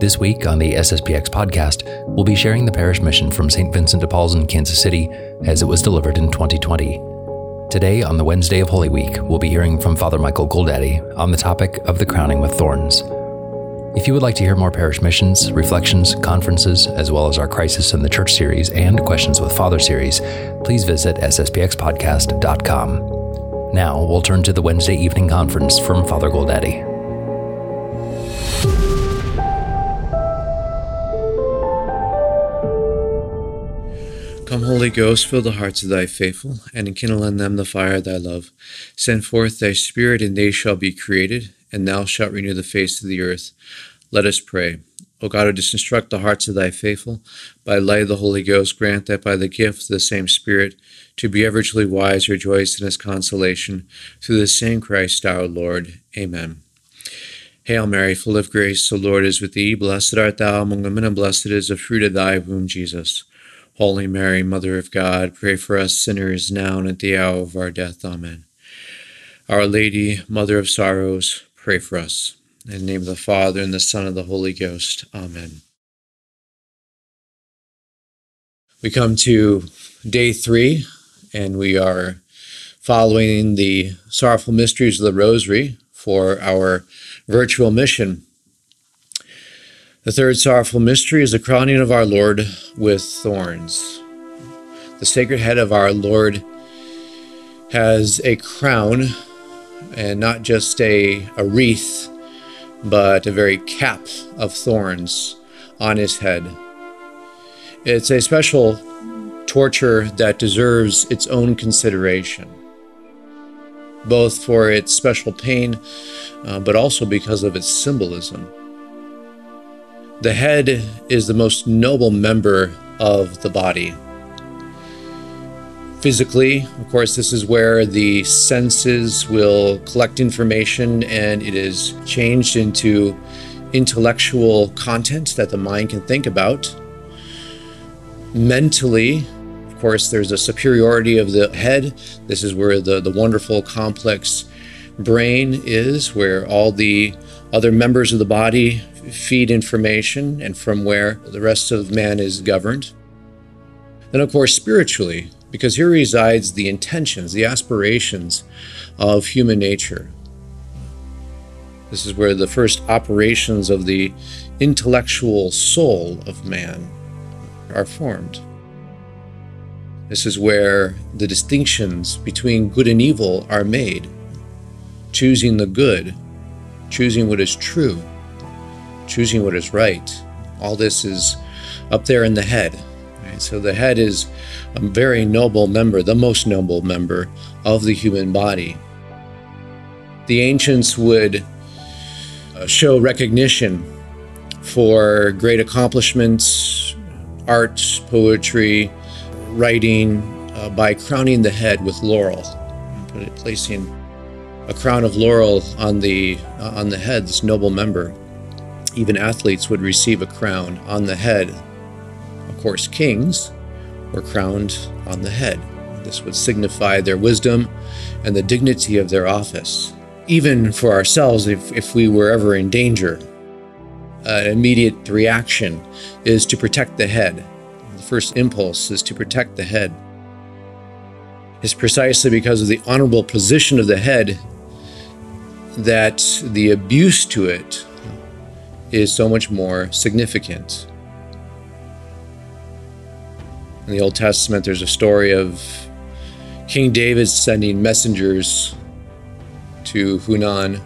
This week on the SSPX podcast, we'll be sharing the parish mission from St. Vincent de Paul's in Kansas City as it was delivered in 2020. Today, on the Wednesday of Holy Week, we'll be hearing from Father Michael Goldade on the topic of the crowning with thorns. If you would like to hear more parish missions, reflections, conferences, as well as our Crisis in the Church series and Questions with Father series, please visit sspxpodcast.com. Now, we'll turn to the Wednesday evening conference from Father Goldade. Come, Holy Ghost, fill the hearts of thy faithful, and enkindle in them the fire of thy love. Send forth thy Spirit, and they shall be created, and thou shalt renew the face of the earth. Let us pray. O God, who didst instruct the hearts of thy faithful, by light of the Holy Ghost, grant that by the gift of the same Spirit, to be ever truly wise, rejoice in his consolation, through the same Christ our Lord. Amen. Hail Mary, full of grace, the Lord is with thee. Blessed art thou among women, and blessed is the fruit of thy womb, Jesus. Holy Mary, Mother of God, pray for us sinners now and at the hour of our death. Amen. Our Lady, Mother of Sorrows, pray for us. In the name of the Father, and the Son, and the Holy Ghost. Amen. We come to day three, and we are following the sorrowful mysteries of the Rosary for our virtual mission. The third sorrowful mystery is the crowning of our Lord with thorns. The sacred head of our Lord has a crown and not just a, a wreath, but a very cap of thorns on his head. It's a special torture that deserves its own consideration, both for its special pain, uh, but also because of its symbolism. The head is the most noble member of the body. Physically, of course, this is where the senses will collect information and it is changed into intellectual content that the mind can think about. Mentally, of course, there's a superiority of the head. This is where the, the wonderful, complex brain is, where all the other members of the body feed information and from where the rest of man is governed. Then, of course, spiritually, because here resides the intentions, the aspirations of human nature. This is where the first operations of the intellectual soul of man are formed. This is where the distinctions between good and evil are made, choosing the good, choosing what is true, choosing what is right. All this is up there in the head. Right? So the head is a very noble member, the most noble member of the human body. The ancients would uh, show recognition for great accomplishments, art, poetry, writing, uh, by crowning the head with laurel, placing a crown of laurel on the uh, on the head, this noble member. Even athletes would receive a crown on the head. Of course, kings were crowned on the head. This would signify their wisdom and the dignity of their office. Even for ourselves, if, if we were ever in danger, an immediate reaction is to protect the head. The first impulse is to protect the head. It's precisely because of the honorable position of the head that the abuse to it is so much more significant. In the Old Testament, there's a story of King David sending messengers to Hanun,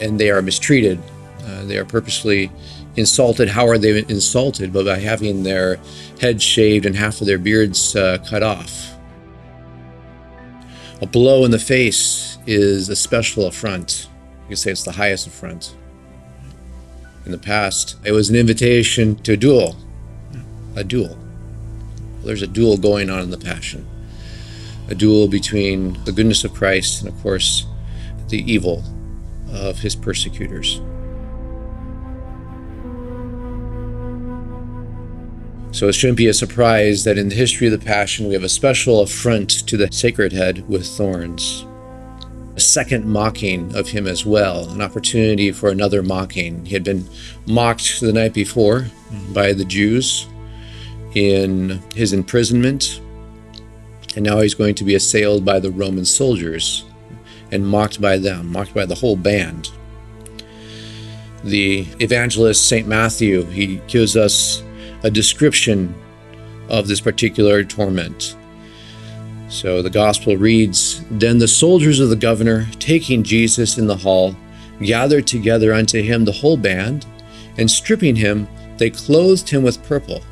and they are mistreated. Uh, they are purposely insulted. How are they insulted? But by having their heads shaved and half of their beards uh, cut off. A blow in the face is a special affront. You can say it's the highest affront in the past. It was an invitation to a duel. A duel. There's a duel going on in the Passion. A duel between the goodness of Christ and, of course, the evil of his persecutors. So it shouldn't be a surprise that in the history of the Passion we have a special affront to the sacred head with thorns. a second mocking of him as well, an opportunity for another mocking. He had been mocked the night before by the Jews in his imprisonment, and now he's going to be assailed by the Roman soldiers and mocked by them, mocked by the whole band. The evangelist St. Matthew, he gives us a description of this particular torment. So the gospel reads Then the soldiers of the governor, taking Jesus in the hall, gathered together unto him the whole band, and stripping him, they clothed him with purple.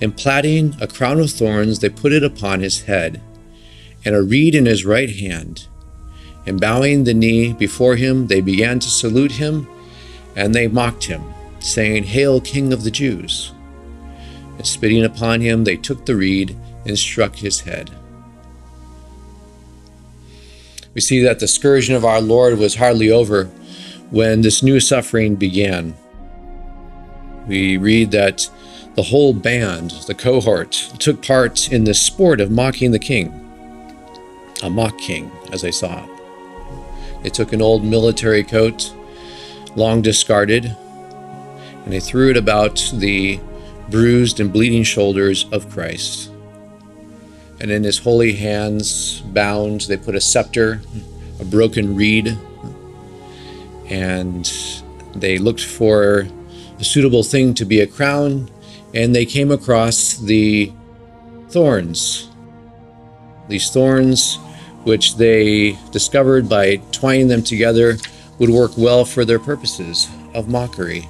And plaiting a crown of thorns, they put it upon his head, and a reed in his right hand. And bowing the knee before him, they began to salute him, and they mocked him, saying, Hail, King of the Jews! And spitting upon him, they took the reed and struck his head. We see that the scourging of our Lord was hardly over when this new suffering began. We read that the whole band, the cohort, took part in the sport of mocking the king, a mock king, as they saw it. They took an old military coat, long discarded, and they threw it about the bruised and bleeding shoulders of Christ and in his holy hands, bound, they put a scepter, a broken reed, and they looked for a suitable thing to be a crown, and they came across the thorns. These thorns, which they discovered by twining them together, would work well for their purposes of mockery.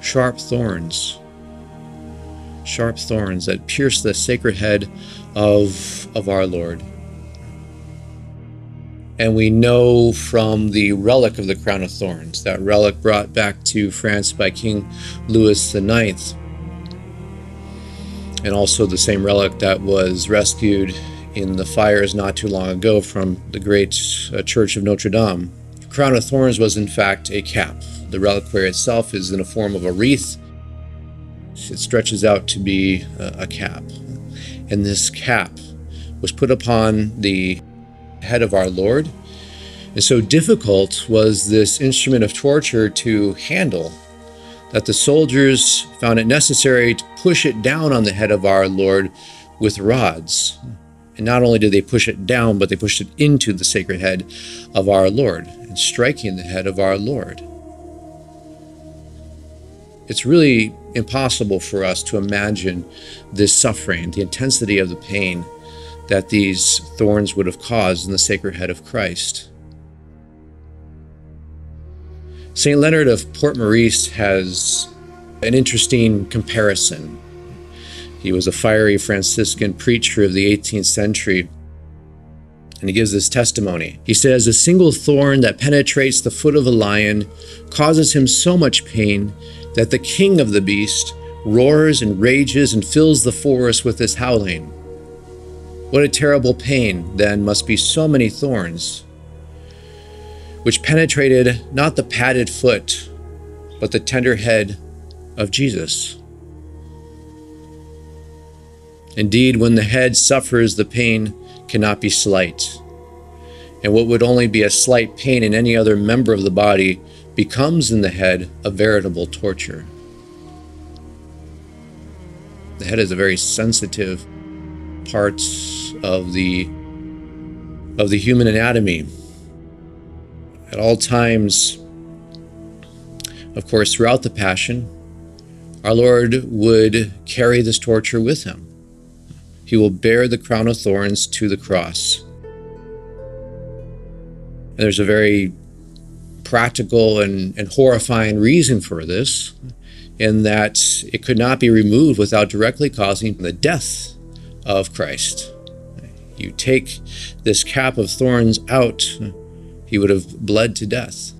Sharp thorns. Sharp thorns that pierced the sacred head of, of our Lord. And we know from the relic of the crown of thorns, that relic brought back to France by King Louis IX, and also the same relic that was rescued in the fires not too long ago from the great uh, church of Notre Dame. The crown of thorns was, in fact, a cap. The reliquary itself is in the form of a wreath. It stretches out to be a, a cap and this cap was put upon the head of our Lord. And so difficult was this instrument of torture to handle that the soldiers found it necessary to push it down on the head of our Lord with rods. And not only did they push it down, but they pushed it into the sacred head of our Lord and striking the head of our Lord. It's really impossible for us to imagine this suffering, the intensity of the pain that these thorns would have caused in the sacred head of Christ. St. Leonard of Port Maurice has an interesting comparison. He was a fiery Franciscan preacher of the 18th century, and he gives this testimony. He says, A single thorn that penetrates the foot of a lion causes him so much pain that the king of the beast roars and rages and fills the forest with his howling. What a terrible pain, then, must be so many thorns, which penetrated not the padded foot, but the tender head of Jesus. Indeed, when the head suffers, the pain cannot be slight. And what would only be a slight pain in any other member of the body becomes in the head a veritable torture. The head is a very sensitive part of the of the human anatomy. At all times, of course, throughout the Passion, our Lord would carry this torture with him. He will bear the crown of thorns to the cross. And there's a very practical and, and horrifying reason for this, in that it could not be removed without directly causing the death of Christ. You take this cap of thorns out, he would have bled to death.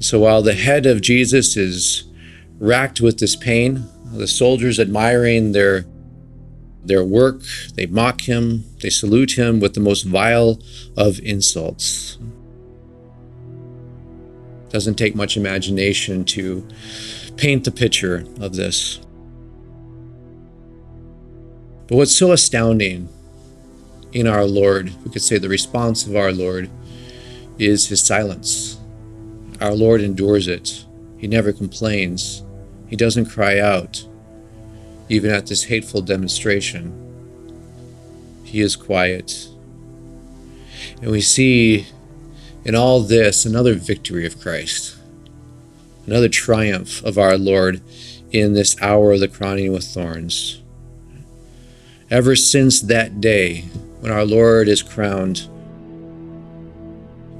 So while the head of Jesus is racked with this pain, the soldiers admiring their their work, they mock him, they salute him with the most vile of insults. Doesn't take much imagination to paint the picture of this. But what's so astounding in our Lord, we could say the response of our Lord, is his silence. Our Lord endures it. He never complains. He doesn't cry out, even at this hateful demonstration. He is quiet. And we see in all this another victory of Christ, another triumph of our Lord in this hour of the crowning with thorns. Ever since that day when our Lord is crowned,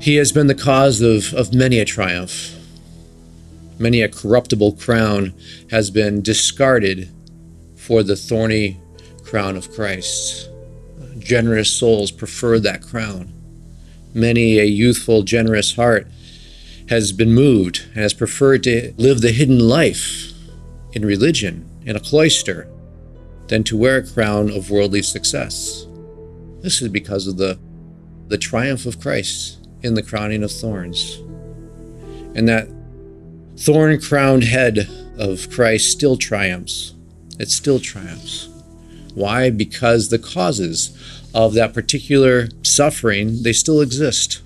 he has been the cause of, of many a triumph. Many a corruptible crown has been discarded for the thorny crown of Christ. Generous souls prefer that crown. Many a youthful, generous heart has been moved and has preferred to live the hidden life in religion, in a cloister, than to wear a crown of worldly success. This is because of the, the triumph of Christ in the crowning of thorns. And that thorn crowned head of Christ still triumphs. It still triumphs. Why? Because the causes of that particular suffering, they still exist.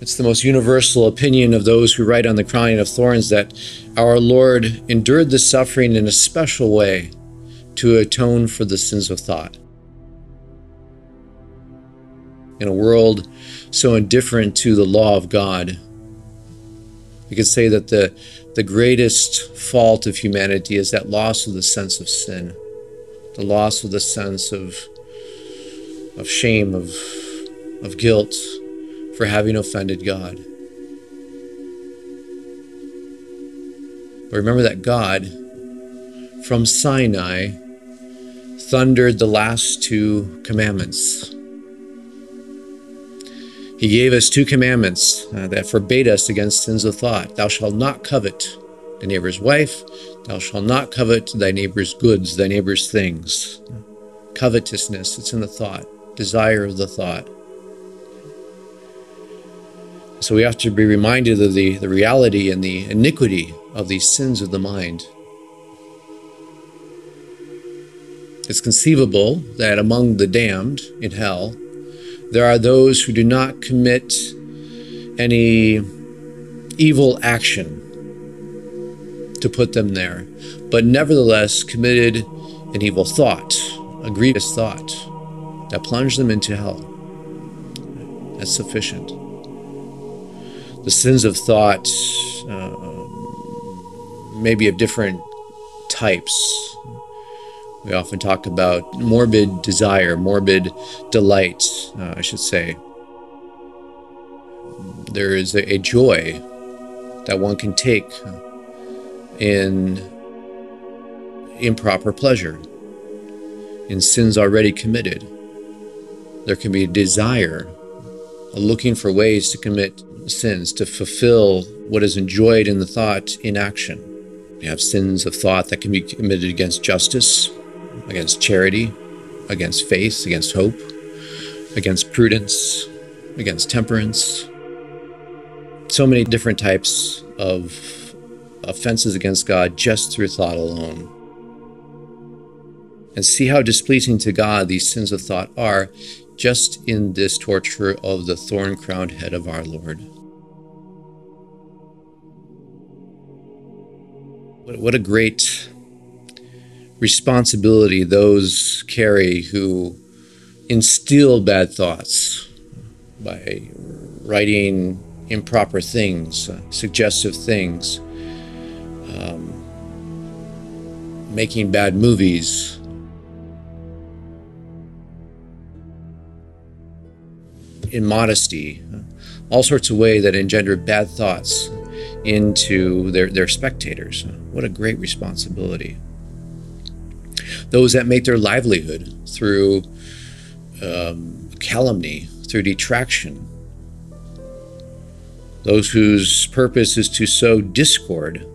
It's the most universal opinion of those who write on the crowning of thorns that our Lord endured the suffering in a special way to atone for the sins of thought. In a world so indifferent to the law of God, we could say that the, the greatest fault of humanity is that loss of the sense of sin the loss of the sense of, of shame, of, of guilt for having offended God. But remember that God, from Sinai, thundered the last two commandments. He gave us two commandments uh, that forbade us against sins of thought. Thou shalt not covet thy neighbor's wife, Thou shalt not covet thy neighbor's goods, thy neighbor's things. Covetousness, it's in the thought, desire of the thought. So we have to be reminded of the, the reality and the iniquity of these sins of the mind. It's conceivable that among the damned in hell, there are those who do not commit any evil action to put them there, but nevertheless committed an evil thought, a grievous thought that plunged them into hell. That's sufficient. The sins of thought uh, may be of different types. We often talk about morbid desire, morbid delight, uh, I should say. There is a, a joy that one can take in improper pleasure, in sins already committed. There can be a desire, a looking for ways to commit sins, to fulfill what is enjoyed in the thought in action. We have sins of thought that can be committed against justice, against charity, against faith, against hope, against prudence, against temperance. So many different types of offenses against God just through thought alone. And see how displeasing to God these sins of thought are just in this torture of the thorn crowned head of our Lord. What a great responsibility those carry who instill bad thoughts by writing improper things, uh, suggestive things, um, making bad movies. Immodesty, all sorts of ways that engender bad thoughts into their, their spectators. What a great responsibility. Those that make their livelihood through um, calumny, through detraction. Those whose purpose is to sow discord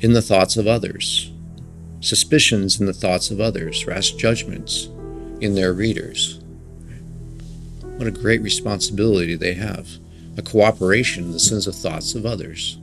in the thoughts of others, suspicions in the thoughts of others, rash judgments in their readers. What a great responsibility they have, a cooperation in the sins of thoughts of others.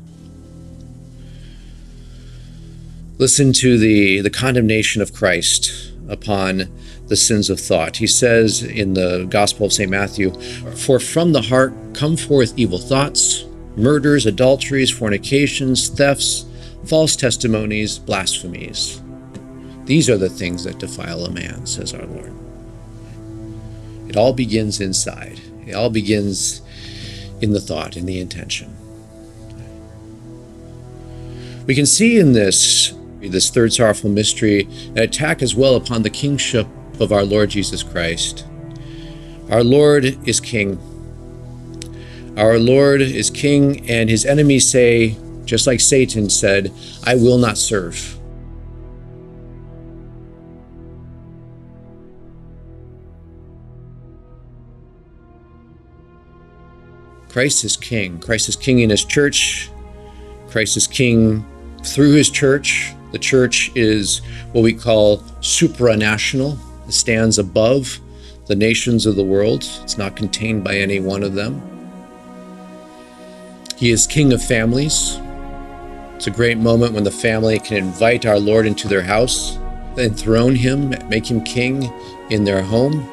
Listen to the, the condemnation of Christ upon the sins of thought. He says in the Gospel of St. Matthew, For from the heart come forth evil thoughts, murders, adulteries, fornications, thefts, false testimonies, blasphemies. These are the things that defile a man, says our Lord. It all begins inside. It all begins in the thought, in the intention. We can see in this, this third sorrowful mystery, an attack as well upon the kingship of our Lord Jesus Christ. Our Lord is King. Our Lord is King, and his enemies say, just like Satan said, I will not serve. Christ is king. Christ is king in his church. Christ is king through his church. The church is what we call supranational, it stands above the nations of the world, it's not contained by any one of them. He is king of families. It's a great moment when the family can invite our Lord into their house, enthrone him, make him king in their home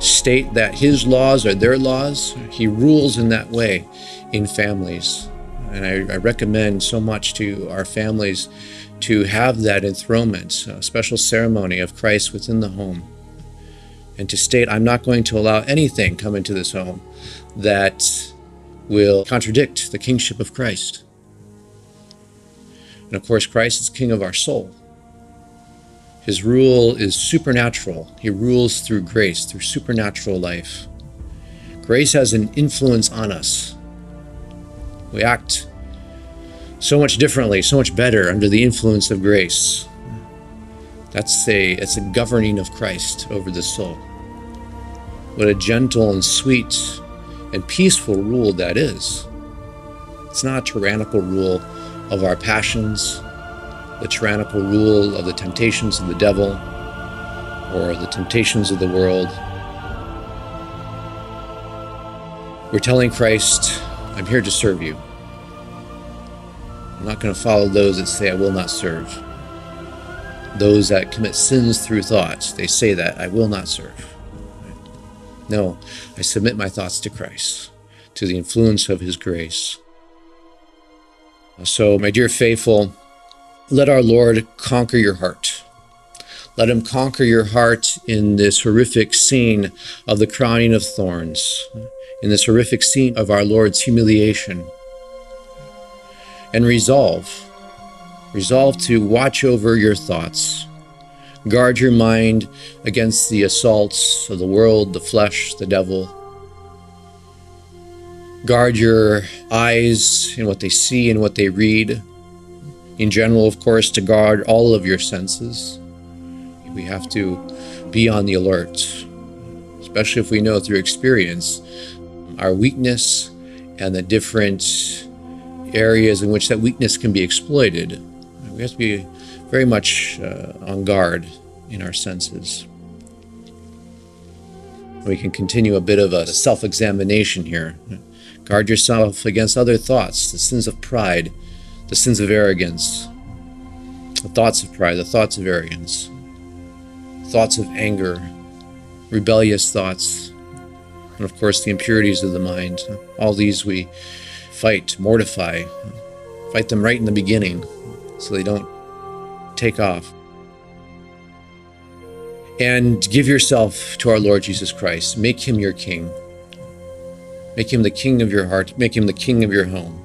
state that his laws are their laws. He rules in that way in families. And I, I recommend so much to our families to have that enthronement, a special ceremony of Christ within the home. And to state, I'm not going to allow anything come into this home that will contradict the kingship of Christ. And of course, Christ is king of our soul. His rule is supernatural. He rules through grace, through supernatural life. Grace has an influence on us. We act so much differently, so much better under the influence of grace. That's a it's a governing of Christ over the soul. What a gentle and sweet and peaceful rule that is. It's not a tyrannical rule of our passions, the tyrannical rule of the temptations of the devil or the temptations of the world. We're telling Christ, I'm here to serve you. I'm not going to follow those that say, I will not serve. Those that commit sins through thoughts, they say that, I will not serve. No, I submit my thoughts to Christ, to the influence of His grace. So, my dear faithful, let our Lord conquer your heart. Let him conquer your heart in this horrific scene of the crowning of thorns, in this horrific scene of our Lord's humiliation. And resolve, resolve to watch over your thoughts. Guard your mind against the assaults of the world, the flesh, the devil. Guard your eyes in what they see and what they read in general, of course, to guard all of your senses. We have to be on the alert, especially if we know through experience our weakness and the different areas in which that weakness can be exploited. We have to be very much uh, on guard in our senses. We can continue a bit of a self examination here. Guard yourself against other thoughts, the sins of pride, the sins of arrogance, the thoughts of pride, the thoughts of arrogance, thoughts of anger, rebellious thoughts, and of course the impurities of the mind. All these we fight, mortify, fight them right in the beginning so they don't take off. And give yourself to our Lord Jesus Christ. Make him your king. Make him the king of your heart. Make him the king of your home.